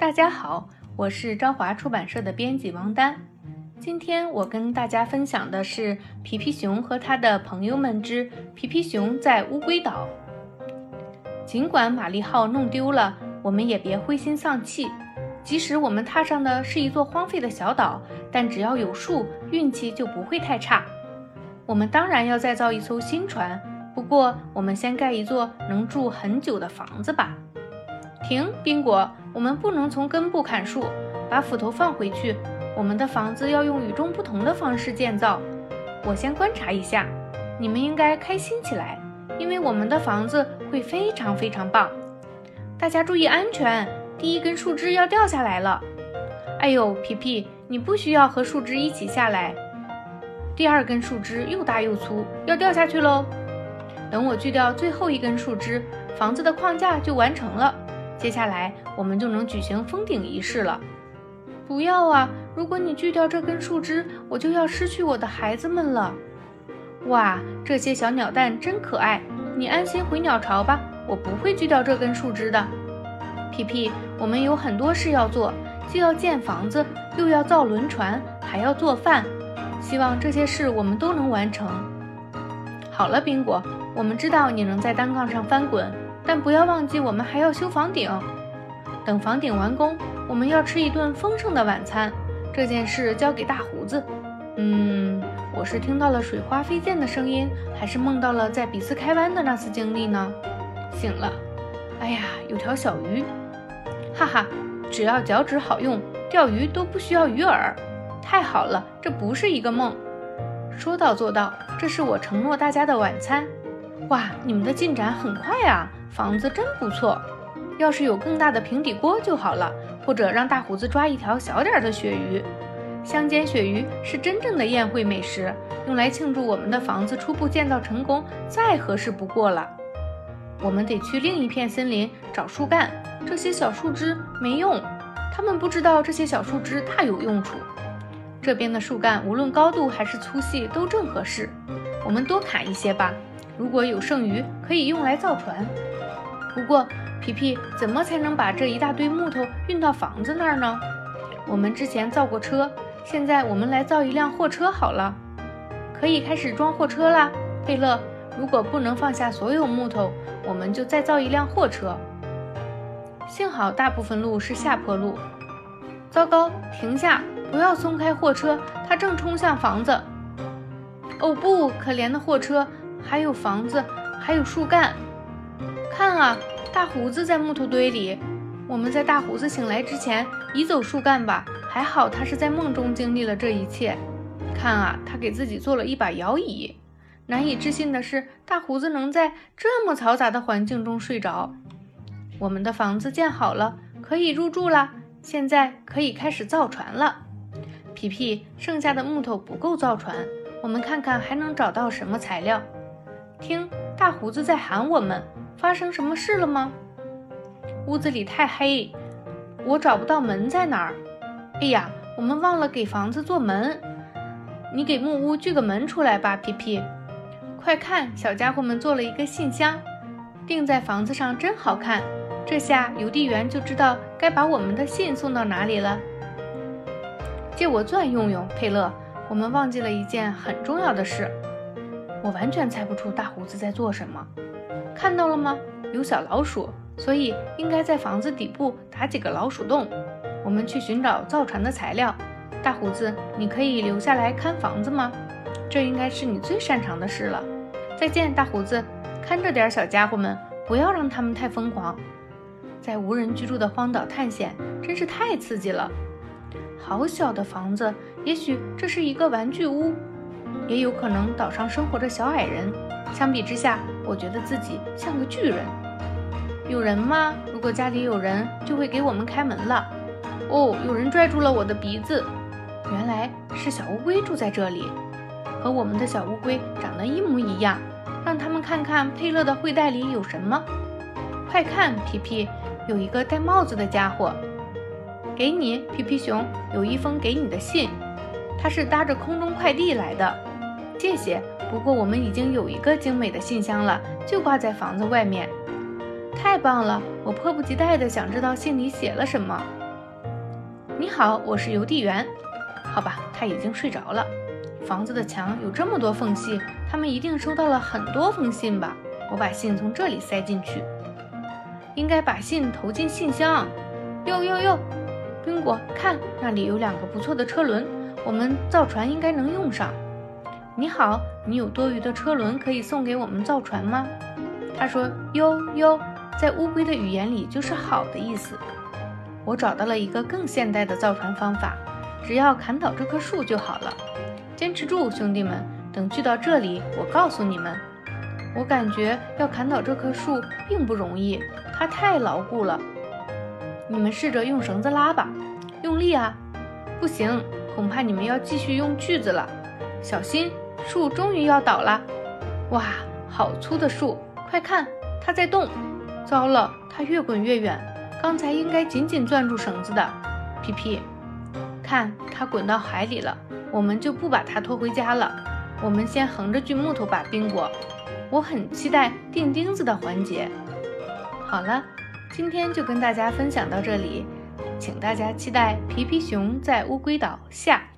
大家好，我是朝华出版社的编辑王丹。今天我跟大家分享的是《皮皮熊和他的朋友们之皮皮熊在乌龟岛》。尽管玛丽号弄丢了，我们也别灰心丧气。即使我们踏上的是一座荒废的小岛，但只要有树，运气就不会太差。我们当然要再造一艘新船，不过我们先盖一座能住很久的房子吧。停，宾果，我们不能从根部砍树，把斧头放回去。我们的房子要用与众不同的方式建造。我先观察一下，你们应该开心起来，因为我们的房子会非常非常棒。大家注意安全，第一根树枝要掉下来了。哎呦，皮皮，你不需要和树枝一起下来。第二根树枝又大又粗，要掉下去喽。等我锯掉最后一根树枝，房子的框架就完成了。接下来我们就能举行封顶仪式了。不要啊！如果你锯掉这根树枝，我就要失去我的孩子们了。哇，这些小鸟蛋真可爱！你安心回鸟巢吧，我不会锯掉这根树枝的。皮皮，我们有很多事要做，既要建房子，又要造轮船，还要做饭。希望这些事我们都能完成。好了，宾果，我们知道你能在单杠上翻滚。但不要忘记，我们还要修房顶。等房顶完工，我们要吃一顿丰盛的晚餐。这件事交给大胡子。嗯，我是听到了水花飞溅的声音，还是梦到了在比斯开湾的那次经历呢？醒了。哎呀，有条小鱼。哈哈，只要脚趾好用，钓鱼都不需要鱼饵。太好了，这不是一个梦。说到做到，这是我承诺大家的晚餐。哇，你们的进展很快啊！房子真不错，要是有更大的平底锅就好了，或者让大胡子抓一条小点的鳕鱼。香煎鳕鱼是真正的宴会美食，用来庆祝我们的房子初步建造成功，再合适不过了。我们得去另一片森林找树干，这些小树枝没用，他们不知道这些小树枝大有用处。这边的树干无论高度还是粗细都正合适，我们多砍一些吧。如果有剩余，可以用来造船。不过，皮皮怎么才能把这一大堆木头运到房子那儿呢？我们之前造过车，现在我们来造一辆货车好了。可以开始装货车啦，佩勒。如果不能放下所有木头，我们就再造一辆货车。幸好大部分路是下坡路。糟糕，停下！不要松开货车，它正冲向房子。哦不，可怜的货车！还有房子，还有树干。看啊，大胡子在木头堆里。我们在大胡子醒来之前移走树干吧。还好他是在梦中经历了这一切。看啊，他给自己做了一把摇椅。难以置信的是，大胡子能在这么嘈杂的环境中睡着。我们的房子建好了，可以入住了。现在可以开始造船了。皮皮，剩下的木头不够造船，我们看看还能找到什么材料。听，大胡子在喊我们，发生什么事了吗？屋子里太黑，我找不到门在哪儿。哎呀，我们忘了给房子做门，你给木屋锯个门出来吧，皮皮。快看，小家伙们做了一个信箱，钉在房子上真好看。这下邮递员就知道该把我们的信送到哪里了。借我钻用用，佩勒。我们忘记了一件很重要的事。我完全猜不出大胡子在做什么。看到了吗？有小老鼠，所以应该在房子底部打几个老鼠洞。我们去寻找造船的材料。大胡子，你可以留下来看房子吗？这应该是你最擅长的事了。再见，大胡子，看着点小家伙们，不要让他们太疯狂。在无人居住的荒岛探险真是太刺激了。好小的房子，也许这是一个玩具屋。也有可能岛上生活着小矮人。相比之下，我觉得自己像个巨人。有人吗？如果家里有人，就会给我们开门了。哦，有人拽住了我的鼻子。原来是小乌龟住在这里，和我们的小乌龟长得一模一样。让他们看看佩勒的会袋里有什么。快看，皮皮，有一个戴帽子的家伙。给你，皮皮熊，有一封给你的信。它是搭着空中快递来的，谢谢。不过我们已经有一个精美的信箱了，就挂在房子外面。太棒了！我迫不及待地想知道信里写了什么。你好，我是邮递员。好吧，他已经睡着了。房子的墙有这么多缝隙，他们一定收到了很多封信吧？我把信从这里塞进去，应该把信投进信箱。哟哟哟，宾果，看那里有两个不错的车轮，我们造船应该能用上。你好，你有多余的车轮可以送给我们造船吗？他说：哟哟，在乌龟的语言里就是好的意思。我找到了一个更现代的造船方法，只要砍倒这棵树就好了。坚持住，兄弟们，等聚到这里，我告诉你们。我感觉要砍倒这棵树并不容易，它太牢固了。你们试着用绳子拉吧，用力啊！不行，恐怕你们要继续用锯子了。小心，树终于要倒了！哇，好粗的树！快看，它在动！糟了，它越滚越远。刚才应该紧紧攥住绳子的。皮皮，看，它滚到海里了。我们就不把它拖回家了。我们先横着锯木头吧，宾果。我很期待钉钉子的环节。好了。今天就跟大家分享到这里，请大家期待《皮皮熊在乌龟岛》下。